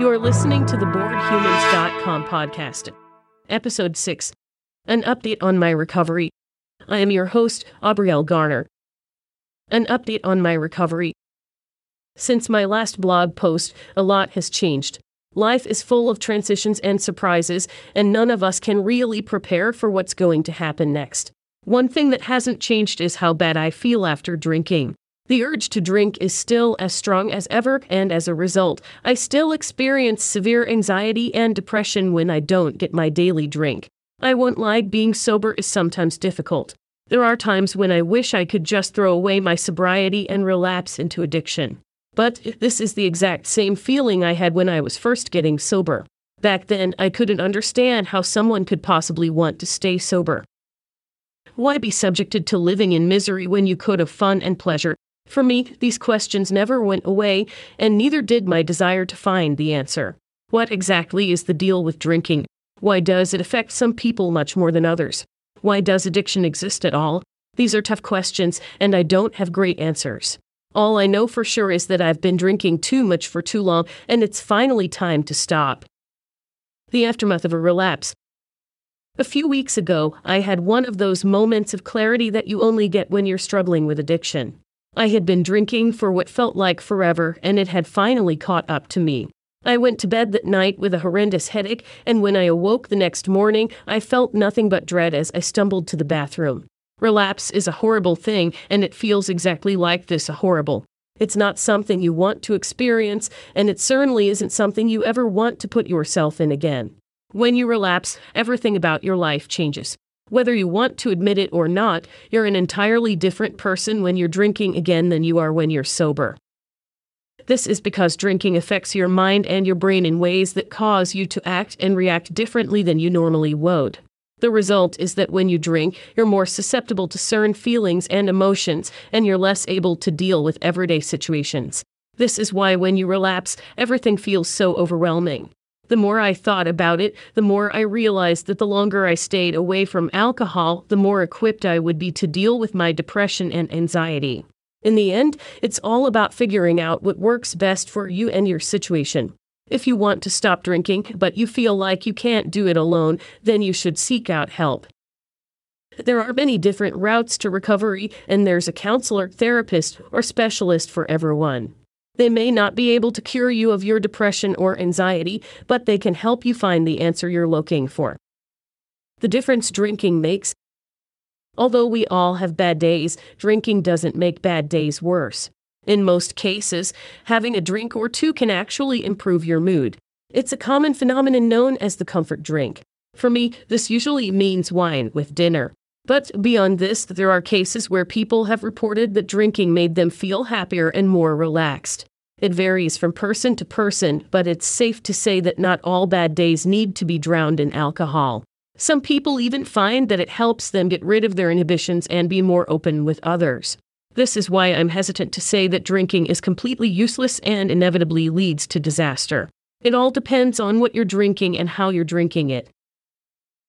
You are listening to the BoredHumans.com podcast, episode 6, an update on my recovery. I am your host, Aubrielle Garner. An update on my recovery. Since my last blog post, a lot has changed. Life is full of transitions and surprises, and none of us can really prepare for what's going to happen next. One thing that hasn't changed is how bad I feel after drinking. The urge to drink is still as strong as ever, and as a result, I still experience severe anxiety and depression when I don't get my daily drink. I won't lie, being sober is sometimes difficult. There are times when I wish I could just throw away my sobriety and relapse into addiction. But this is the exact same feeling I had when I was first getting sober. Back then, I couldn't understand how someone could possibly want to stay sober. Why be subjected to living in misery when you could have fun and pleasure? For me, these questions never went away, and neither did my desire to find the answer. What exactly is the deal with drinking? Why does it affect some people much more than others? Why does addiction exist at all? These are tough questions, and I don't have great answers. All I know for sure is that I've been drinking too much for too long, and it's finally time to stop. The aftermath of a relapse. A few weeks ago, I had one of those moments of clarity that you only get when you're struggling with addiction. I had been drinking for what felt like forever, and it had finally caught up to me. I went to bed that night with a horrendous headache, and when I awoke the next morning, I felt nothing but dread as I stumbled to the bathroom. Relapse is a horrible thing, and it feels exactly like this a horrible. It's not something you want to experience, and it certainly isn't something you ever want to put yourself in again. When you relapse, everything about your life changes. Whether you want to admit it or not, you're an entirely different person when you're drinking again than you are when you're sober. This is because drinking affects your mind and your brain in ways that cause you to act and react differently than you normally would. The result is that when you drink, you're more susceptible to certain feelings and emotions, and you're less able to deal with everyday situations. This is why when you relapse, everything feels so overwhelming. The more I thought about it, the more I realized that the longer I stayed away from alcohol, the more equipped I would be to deal with my depression and anxiety. In the end, it's all about figuring out what works best for you and your situation. If you want to stop drinking, but you feel like you can't do it alone, then you should seek out help. There are many different routes to recovery, and there's a counselor, therapist, or specialist for everyone. They may not be able to cure you of your depression or anxiety, but they can help you find the answer you're looking for. The difference drinking makes. Although we all have bad days, drinking doesn't make bad days worse. In most cases, having a drink or two can actually improve your mood. It's a common phenomenon known as the comfort drink. For me, this usually means wine with dinner. But beyond this, there are cases where people have reported that drinking made them feel happier and more relaxed. It varies from person to person, but it's safe to say that not all bad days need to be drowned in alcohol. Some people even find that it helps them get rid of their inhibitions and be more open with others. This is why I'm hesitant to say that drinking is completely useless and inevitably leads to disaster. It all depends on what you're drinking and how you're drinking it.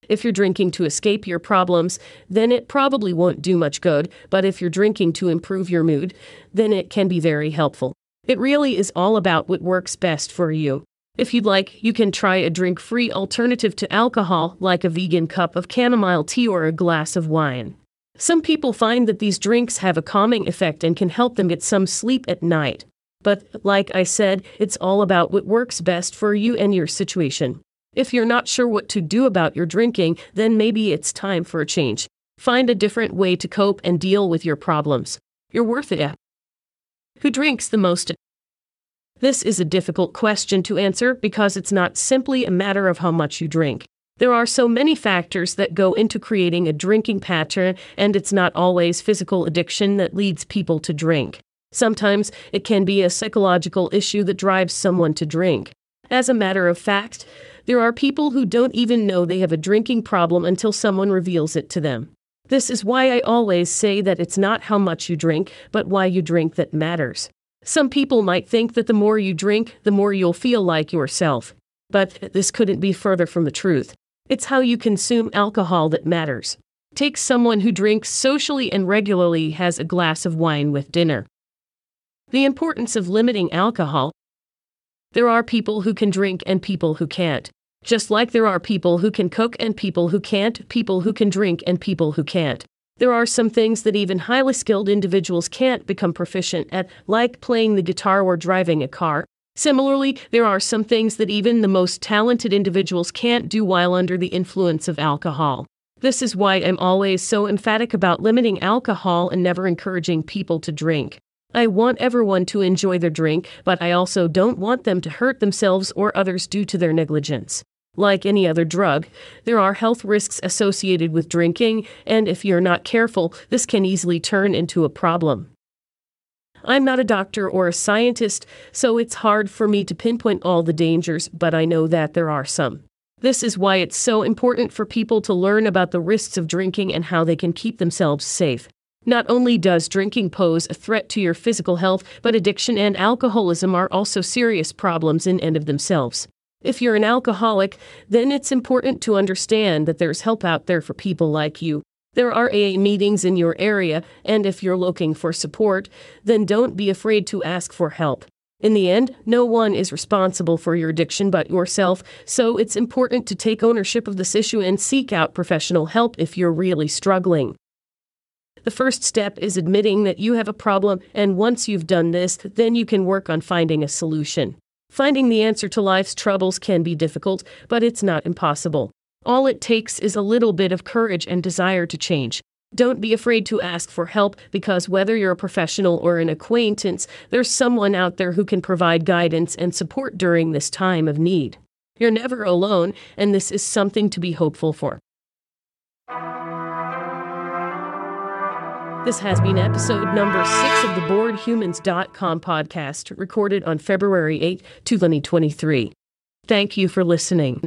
If you're drinking to escape your problems, then it probably won't do much good, but if you're drinking to improve your mood, then it can be very helpful. It really is all about what works best for you. If you'd like, you can try a drink free alternative to alcohol, like a vegan cup of chamomile tea or a glass of wine. Some people find that these drinks have a calming effect and can help them get some sleep at night. But, like I said, it's all about what works best for you and your situation. If you're not sure what to do about your drinking, then maybe it's time for a change. Find a different way to cope and deal with your problems. You're worth it. Who drinks the most? This is a difficult question to answer because it's not simply a matter of how much you drink. There are so many factors that go into creating a drinking pattern, and it's not always physical addiction that leads people to drink. Sometimes it can be a psychological issue that drives someone to drink. As a matter of fact, there are people who don't even know they have a drinking problem until someone reveals it to them. This is why I always say that it's not how much you drink, but why you drink that matters. Some people might think that the more you drink, the more you'll feel like yourself. But this couldn't be further from the truth. It's how you consume alcohol that matters. Take someone who drinks socially and regularly has a glass of wine with dinner. The importance of limiting alcohol There are people who can drink and people who can't. Just like there are people who can cook and people who can't, people who can drink and people who can't. There are some things that even highly skilled individuals can't become proficient at, like playing the guitar or driving a car. Similarly, there are some things that even the most talented individuals can't do while under the influence of alcohol. This is why I'm always so emphatic about limiting alcohol and never encouraging people to drink. I want everyone to enjoy their drink, but I also don't want them to hurt themselves or others due to their negligence. Like any other drug, there are health risks associated with drinking, and if you're not careful, this can easily turn into a problem. I'm not a doctor or a scientist, so it's hard for me to pinpoint all the dangers, but I know that there are some. This is why it's so important for people to learn about the risks of drinking and how they can keep themselves safe. Not only does drinking pose a threat to your physical health, but addiction and alcoholism are also serious problems in and of themselves. If you're an alcoholic, then it's important to understand that there's help out there for people like you. There are AA meetings in your area, and if you're looking for support, then don't be afraid to ask for help. In the end, no one is responsible for your addiction but yourself, so it's important to take ownership of this issue and seek out professional help if you're really struggling. The first step is admitting that you have a problem, and once you've done this, then you can work on finding a solution. Finding the answer to life's troubles can be difficult, but it's not impossible. All it takes is a little bit of courage and desire to change. Don't be afraid to ask for help because whether you're a professional or an acquaintance, there's someone out there who can provide guidance and support during this time of need. You're never alone, and this is something to be hopeful for. This has been episode number six of the BoredHumans.com podcast, recorded on February 8, 2023. Thank you for listening.